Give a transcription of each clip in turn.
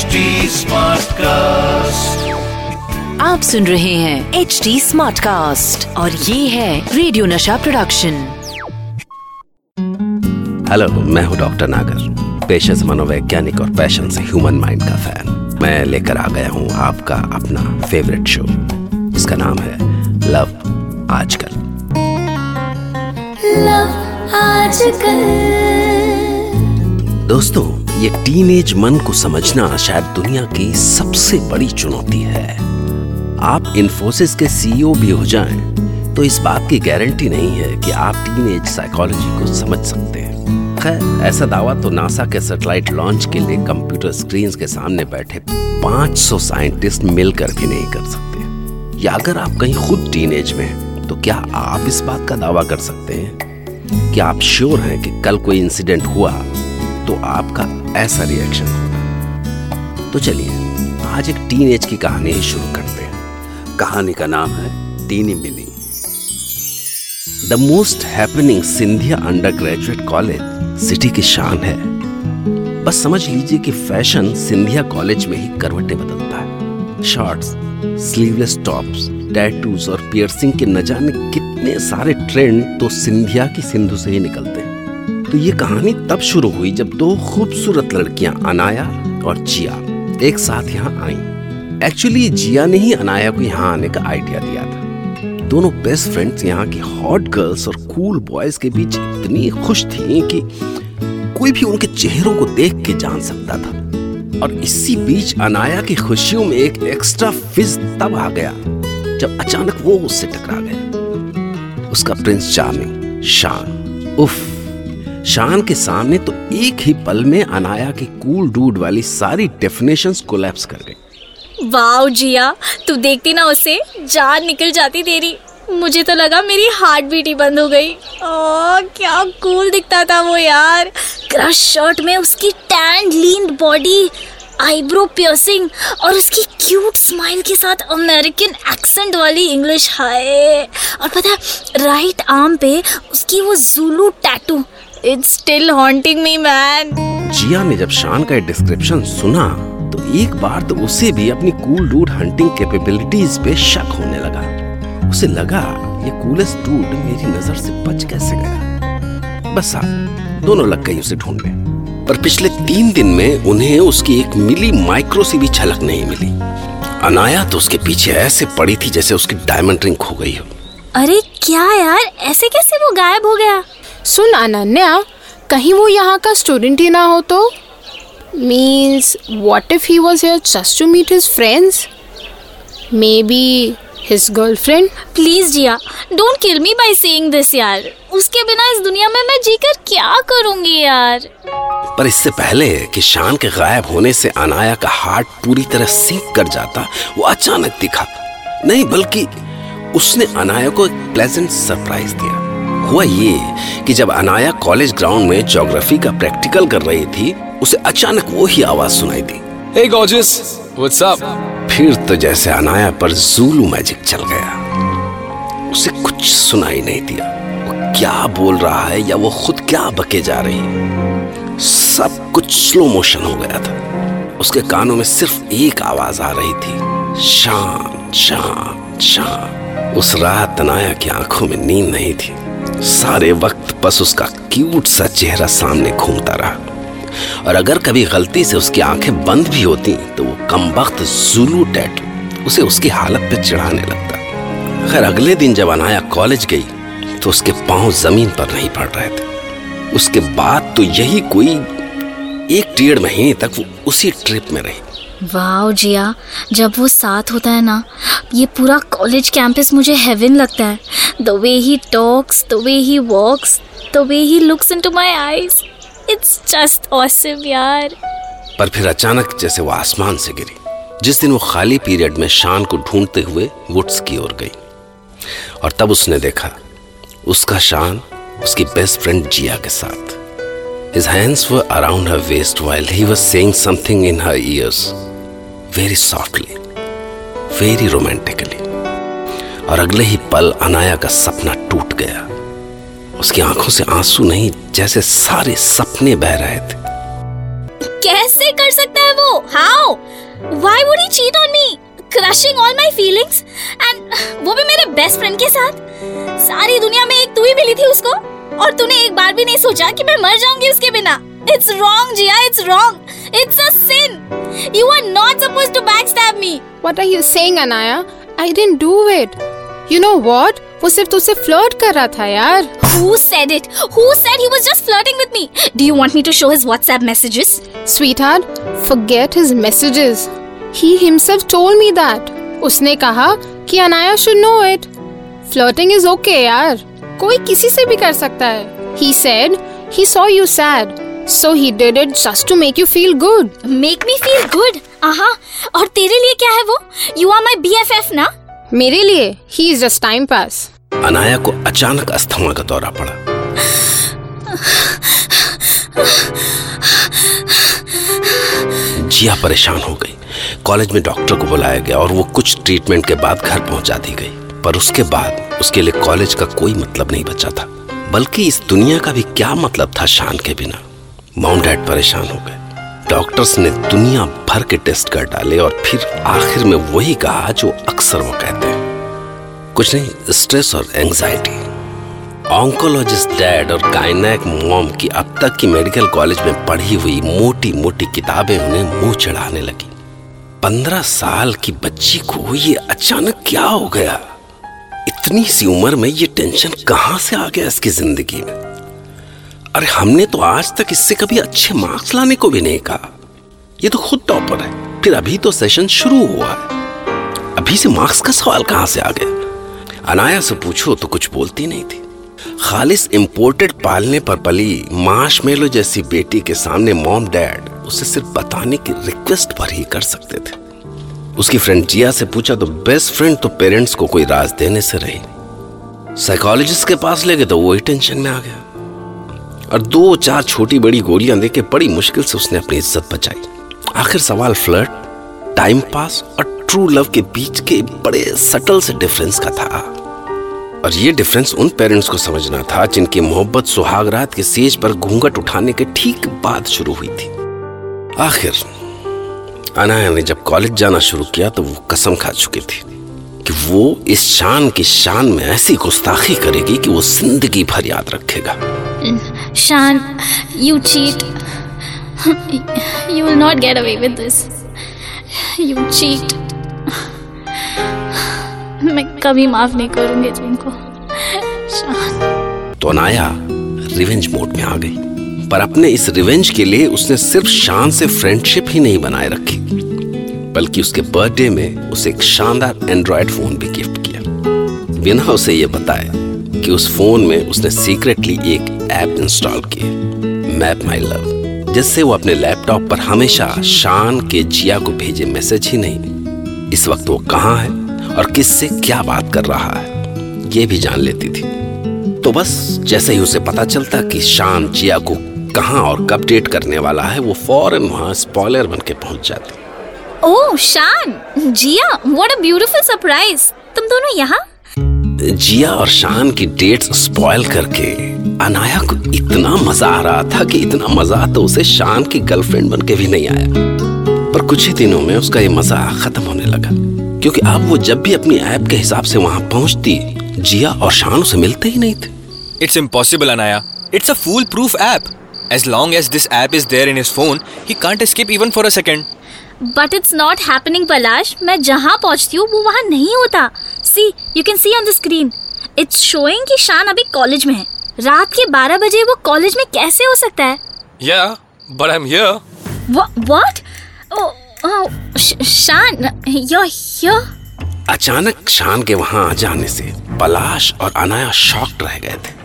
HD Smartcast. आप सुन रहे हैं एच डी स्मार्ट कास्ट और ये है रेडियो नशा प्रोडक्शन हेलो मैं हूँ डॉक्टर नागर पेशे से मनोवैज्ञानिक और पैशन से ह्यूमन माइंड का फ़ैन मैं लेकर आ गया हूँ आपका अपना फेवरेट शो जिसका नाम है लव आजकल। लव आजकल। दोस्तों ये टीनेज मन को समझना शायद दुनिया की सबसे बड़ी चुनौती है। आप इन्फोसिस के सीईओ भी हो जाएँ तो इस बात की गारंटी नहीं है कि आप टीनेज साइकोलॉजी को समझ सकते हैं। खैर, ऐसा दावा तो नासा के सैटेलाइट लॉन्च के लिए कंप्यूटर स्क्रीन के सामने बैठे 500 साइंटिस्ट मिलकर भी नहीं कर सकते। या अगर आप कहीं खुद टीनेज में हैं तो क्या आप इस बात का दावा कर सकते हैं? कि आप श्योर हैं कि कल कोई इंसिडेंट हुआ तो आपका ऐसा रिएक्शन होगा। तो चलिए, आज एक टीनेज की कहानी ही शुरू करते हैं। कहानी का नाम है Tini Mili the most happening Scindia undergraduate college city की शान है। बस समझ लीजिए कि फ़ैशन सिंधिया कॉलेज में ही करवटें बदलता है। शॉर्ट्स स्लीवलेस टॉप्स टैटूज और पियर्सिंग के न जाने कितने सारे ट्रेंड तो सिंधिया की सिंधु से ही निकलते हैं। तो ये कहानी तब शुरू हुई जब दो खूबसूरत लड़कियाँ, अनाया और जिया, एक साथ यहाँ आईं। एक्चुअली जिया ने ही अनाया को यहाँ आने का आइडिया दिया था। दोनों बेस्ट फ्रेंड्स यहाँ की हॉट गर्ल्स और कूल बॉयज़ के बीच इतनी खुश थी कि कोई भी उनके चेहरों को देख के जान सकता था। और इसी बीच अनाया की खुशियों में एक एक्स्ट्रा फिज तब आ गया, जब अचानक वो उससे टकरा गया। उसका प्रिंस चार्मिंग शान उफ। शान के सामने तो एक ही पल में अनाया की कूल डूड वाली सारी डेफिनेशंस कोलैप्स कर गई। वाओ जिया, तू देखती ना उसे, जान निकल जाती तेरी। मुझे तो लगा मेरी हार्ट बीट ही बंद हो गई। ओ क्या कूल दिखता था वो यार। क्रश शर्ट में उसकी tanned lean body eyebrow piercing और उसकी क्यूट स्माइल के साथ अमेरिकन एक्सेंट वाली इंग्लिश हाय। और पता है राइट आर्म पे उसकी वो Zulu tattoo it's still haunting me man Jiya ने जब शान का डिस्क्रिप्शन सुना तो एक बार तो उसे भी अपनी कूल डूड हंटिंग कैपेबिलिटीज पे शक होने लगा। उसे लगा ये कूलेस्ट डूड मेरी नज़र से बच कैसे गया? बस आप दोनों लग गई उसे ढूँढने पर पिछले तीन दिन में उन्हें उसकी एक मिली माइक्रो सी भी झलक नहीं मिली। अनाया तो उसके पीछे ऐसे पड़ी थी जैसे उसकी डायमंड रिंग खो गई हो। अरे क्या यार ऐसे कैसे वो गायब हो गया? सुन अनन्या कहीं वो यहाँ का स्टूडेंट ही ना हो तो? Means what if he was here just to meet his friends maybe his girlfriend please Jiya don't kill me by saying this यार उसके बिना इस दुनिया में मैं जीकर क्या करूँगी यार पर इससे पहले कि शान के गायब होने से अनाया का हार्ट पूरी तरह सीख कर जाता वो अचानक दिखा। नहीं बल्कि उसने अनाया को एक प्लेजेंट सरप्राइज़ दिया। हुआ ये कि जब अनाया कॉलेज ग्राउंड में ज्योग्राफी का प्रैक्टिकल कर रही थी उसे अचानक वो ही आवाज़ सुनाई दी। Hey gorgeous, what's up? फिर तो जैसे अनाया पर जूलू मैजिक चल गया। उसे कुछ सुनाई नहीं दिया। वो क्या बोल रहा है या वो खुद क्या बके जा रही है? सब कुछ स्लो मोशन हो गया था। उसके कानों में सिर्फ़ एक आवाज़ आ रही थी। शांत शांत शांत उस रात अनाया की आँखों में नींद नहीं थी। सारे वक्त बस उसका क्यूट सा चेहरा सामने घूमता रहा। और अगर कभी गलती से उसकी आँखें बंद भी होती तो वो कम वक्त जुलू टैटू उसे उसकी हालत पे चढ़ाने लगता। खैर, अगले दिन जब अनाया कॉलेज गई तो उसके पाँव ज़मीन पर नहीं पड़ रहे थे। उसके बाद तो यही कोई एक डेढ़ महीने तक वो उसी ट्रिप में रही। वाओ जिया, जब वो साथ होता है ना, ये पूरा कॉलेज कैंपस मुझे हेवन लगता है। The way he talks the way he walks the way he looks into my eyes it's just awesome यार पर फिर अचानक जैसे वो आसमान से गिरी। जिस दिन वो खाली पीरियड में शान को ढूंढते हुए वुड्स की ओर गई। और तब उसने देखा उसका शान उसकी बेस्ट फ्रेंड जिया के साथ। His hands were around her waist while he was saying something in her ears, very softly, very romantically. और अगले ही पल अनाया का सपना टूट गया। उसकी आँखों से आँसू नहीं जैसे सारे सपने बह रहे थे। कैसे कर सकता है वो? How why would he cheat on me crushing all my feelings and वो भी मेरे बेस्ट फ्रेंड के साथ? सारी दुनिया में एक तू ही मिली थी उसको? और तूने एक बार भी नहीं सोचा कि मैं मर जाऊँगी उसके बिना? It's wrong Jiya it's wrong it's a sin you are not supposed to backstab me what are you saying Anaya I didn't do it You know what? वो सिर्फ़ तुझसे फ्लर्ट कर रहा था यार Who said it? Who said he was just flirting with me? Do you want me to show his WhatsApp messages? Sweetheart, forget his messages. He himself told me that. उसने कहा कि Anaya should know it. Flirting is okay यार. कोई किसी से भी कर सकता है. He said he saw you sad. So he did it just to make you feel good. Make me feel good. आहा और तेरे लिए क्या है वो? You are my BFF ना? मेरे लिए he is just time pass. Anaya को अचानक अस्थमा का दौरा पड़ा। जिया परेशान हो गई। कॉलेज में डॉक्टर को बुलाया गया और वो कुछ ट्रीटमेंट के बाद घर पहुँचा दी गई। पर उसके बाद उसके लिए कॉलेज का कोई मतलब नहीं बचा था। बल्कि इस दुनिया का भी क्या मतलब था शान के बिना? मॉम डैड परेशान हो गए। डॉक्टर्स ने दुनिया भर के टेस्ट कर डाले और फिर आखिर में वही कहा जो अक्सर वो कहते हैं। कुछ नहीं, स्ट्रेस और एंजाइटी ऑन्कोलॉजिस्ट डैड और गायनेक मॉम की अब तक की मेडिकल कॉलेज में पढ़ी हुई मोटी मोटी किताबें उन्हें मुँह चढ़ाने लगी। पंद्रह साल की बच्ची को ये अचानक क्या हो गया? इतनी सी उम्र में ये टेंशन कहाँ से आ गया इसकी ज़िंदगी में? अरे हमने तो आज तक इससे कभी अच्छे मार्क्स लाने को भी नहीं कहा। ये तो खुद टॉपर है। फिर अभी तो सेशन शुरू हुआ है। अभी से मार्क्स का सवाल कहाँ से आ गया? अनाया से पूछो तो कुछ बोलती नहीं थी। खालिस इंपोर्टेड पालने पर पली माश मेलो जैसी बेटी के सामने मॉम डैड उसे सिर्फ़ बताने की रिक्वेस्ट पर ही कर सकते थे। उसकी फ्रेंड जिया से पूछा तो बेस्ट फ्रेंड तो पेरेंट्स को कोई राज देने से रही साइकोलॉजिस्ट के पास ले गए तो वही टेंशन में आ गया। और दो चार छोटी बड़ी गोलियाँ देके बड़ी मुश्किल से उसने अपनी इज़्ज़त बचाई। आखिर सवाल फ्लर्ट टाइम पास और ट्रू लव के बीच के बड़े सटल से डिफरेंस का था। और ये डिफरेंस उन पेरेंट्स को समझना था जिनकी मोहब्बत सुहागरात के सेज पर घूंघट उठाने के ठीक बाद शुरू हुई थी। आखिर, अनाया ने जब कॉलेज जाना शुरू किया तो वो कसम खा चुकी थी कि वो इस शान की शान में ऐसी गुस्ताखी करेगी कि वो ज़िंदगी भर याद रखेगा। Shan, you cheat. You will not get away with this. You cheat. मैं कभी माफ़ नहीं करूँगी तुमको शान तो अनाया रिवेंज मोड में आ गई पर अपने इस रिवेंज के लिए उसने सिर्फ़ शान से फ्रेंडशिप ही नहीं बनाए रखी बल्कि उसके बर्थडे में उसे एक शानदार एंड्रॉयड फ़ोन भी गिफ्ट किया बिना उसे यह बताए कि उस फ़ोन में उसने सीक्रेटली एक ऐप इंस्टॉल की मैप माई लव जिससे वो अपने लैपटॉप पर हमेशा शान के जिया को भेजे मैसेज ही नहीं। इस वक्त वो कहाँ है और किससे क्या बात कर रहा है, ये भी जान लेती थी। तो बस जैसे ही उसे पता चलता कि शान जिया को कहाँ और कब डेट करने वाला है, वो फ़ौरन वहाँ स्पॉइलर बन के पहुँच जाती। ओह, Shaan! Jiya what a beautiful surprise तुम दोनों यहाँ? जिया और शान की डेट्स स्पॉइल करके अनाया को इतना मज़ा आ रहा था कि इतना मज़ा तो उसे शान की गर्लफ्रेंड बन के भी नहीं आया पर कुछ ही दिनों में उसका ये मज़ा खत्म होने लगा क्योंकि अब वो जब भी अपनी ऐप के हिसाब से वहाँ पहुँचती जिया और शान उसे मिलते ही नहीं थे It's impossible, Anaya. It's a foolproof app. As long as this app is there in his phone, he can't escape even for a second. But it's not happening Palash मैं जहाँ पहुँचती हूँ वो वहाँ नहीं होता see you can see on the screen it's showing कि शान अभी कॉलेज में है। रात के 12 बजे वो कॉलेज में कैसे हो सकता है? Yeah, but I'm here. What oh Shaan you're here? अचानक शान के वहाँ आ जाने से पलाश और अनाया शॉक्ड रह गए थे।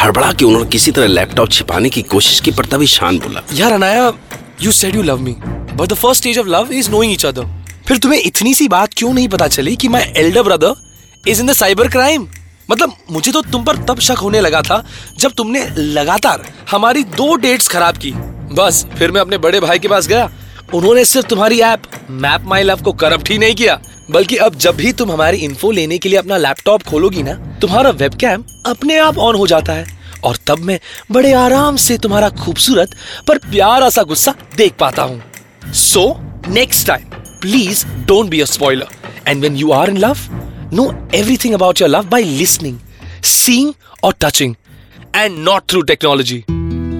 हड़बड़ा के उन्होंने किसी तरह लैपटॉप छिपाने की कोशिश की पर तभी शान बोला यार Anaya you said you love me, but the first stage of love is knowing each other. फिर तुम्हें इतनी सी बात क्यों नहीं पता चली कि my elder brother is in the cyber crime मतलब मुझे तो तुम पर तब शक होने लगा था जब तुमने लगातार हमारी दो डेट्स खराब की। बस, फिर मैं अपने बड़े भाई के पास गया। उन्होंने सिर्फ़ तुम्हारी ऐप मैप माई लव को करप्ट ही नहीं किया। बल्कि अब जब भी तुम हमारी इन्फो लेने के लिए अपना लैपटॉप खोलोगी ना, तुम्हारा वेबकैम अपने आप ऑन हो जाता है। और तब मैं बड़े आराम से तुम्हारा खूबसूरत पर प्यारा सा गुस्सा देख पाता हूँ। So next time please don't be a spoiler. And when you are in love, know everything about your love by listening, seeing, or touching, and not through technology.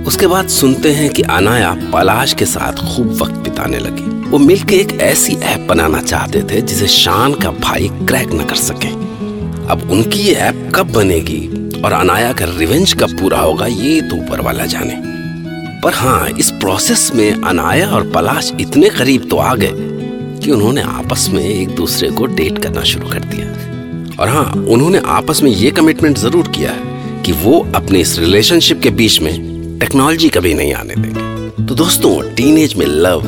उसके बाद सुनते हैं कि अनाया पलाश के साथ खूब वक्त बिताने लगी वो मिलके एक ऐसी ऐप बनाना चाहते थे जिसे शान का भाई क्रैक न कर सके अब उनकी ये ऐप कब बनेगी और अनाया का रिवेंज कब पूरा होगा ये तो ऊपर वाला जाने पर हाँ इस प्रोसेस में अनाया और पलाश इतने करीब तो आ गए कि उन्होंने आपस में एक दूसरे को डेट करना शुरू कर दिया और हाँ उन्होंने आपस में ये कमिटमेंट ज़रूर किया है कि वो अपने इस रिलेशनशिप के बीच में टेक्नोलॉजी कभी नहीं आने देंगे। तो दोस्तों टीनेज में love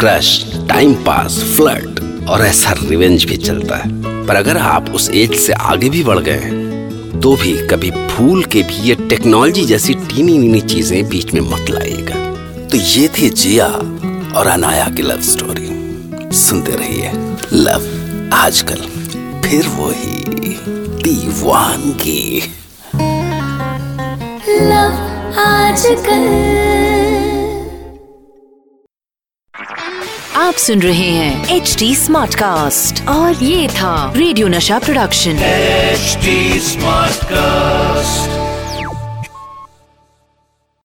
crush time pass flirt और ऐसा रिवेंज भी चलता है। पर अगर आप उस एज से आगे भी बढ़ गए हैं तो भी कभी भूल के भी ये टेक्नोलॉजी जैसी टीनी नीनी चीज़ें बीच में मत लाइएगा। तो ये थी जिया और अनाया की लव स्टोरी सुनते रहिए लव आजकल फिर वही दीवानगी। आप सुन रहे हैं एच डी स्मार्ट कास्ट और ये था रेडियो नशा प्रोडक्शन। HD smart Smartcast.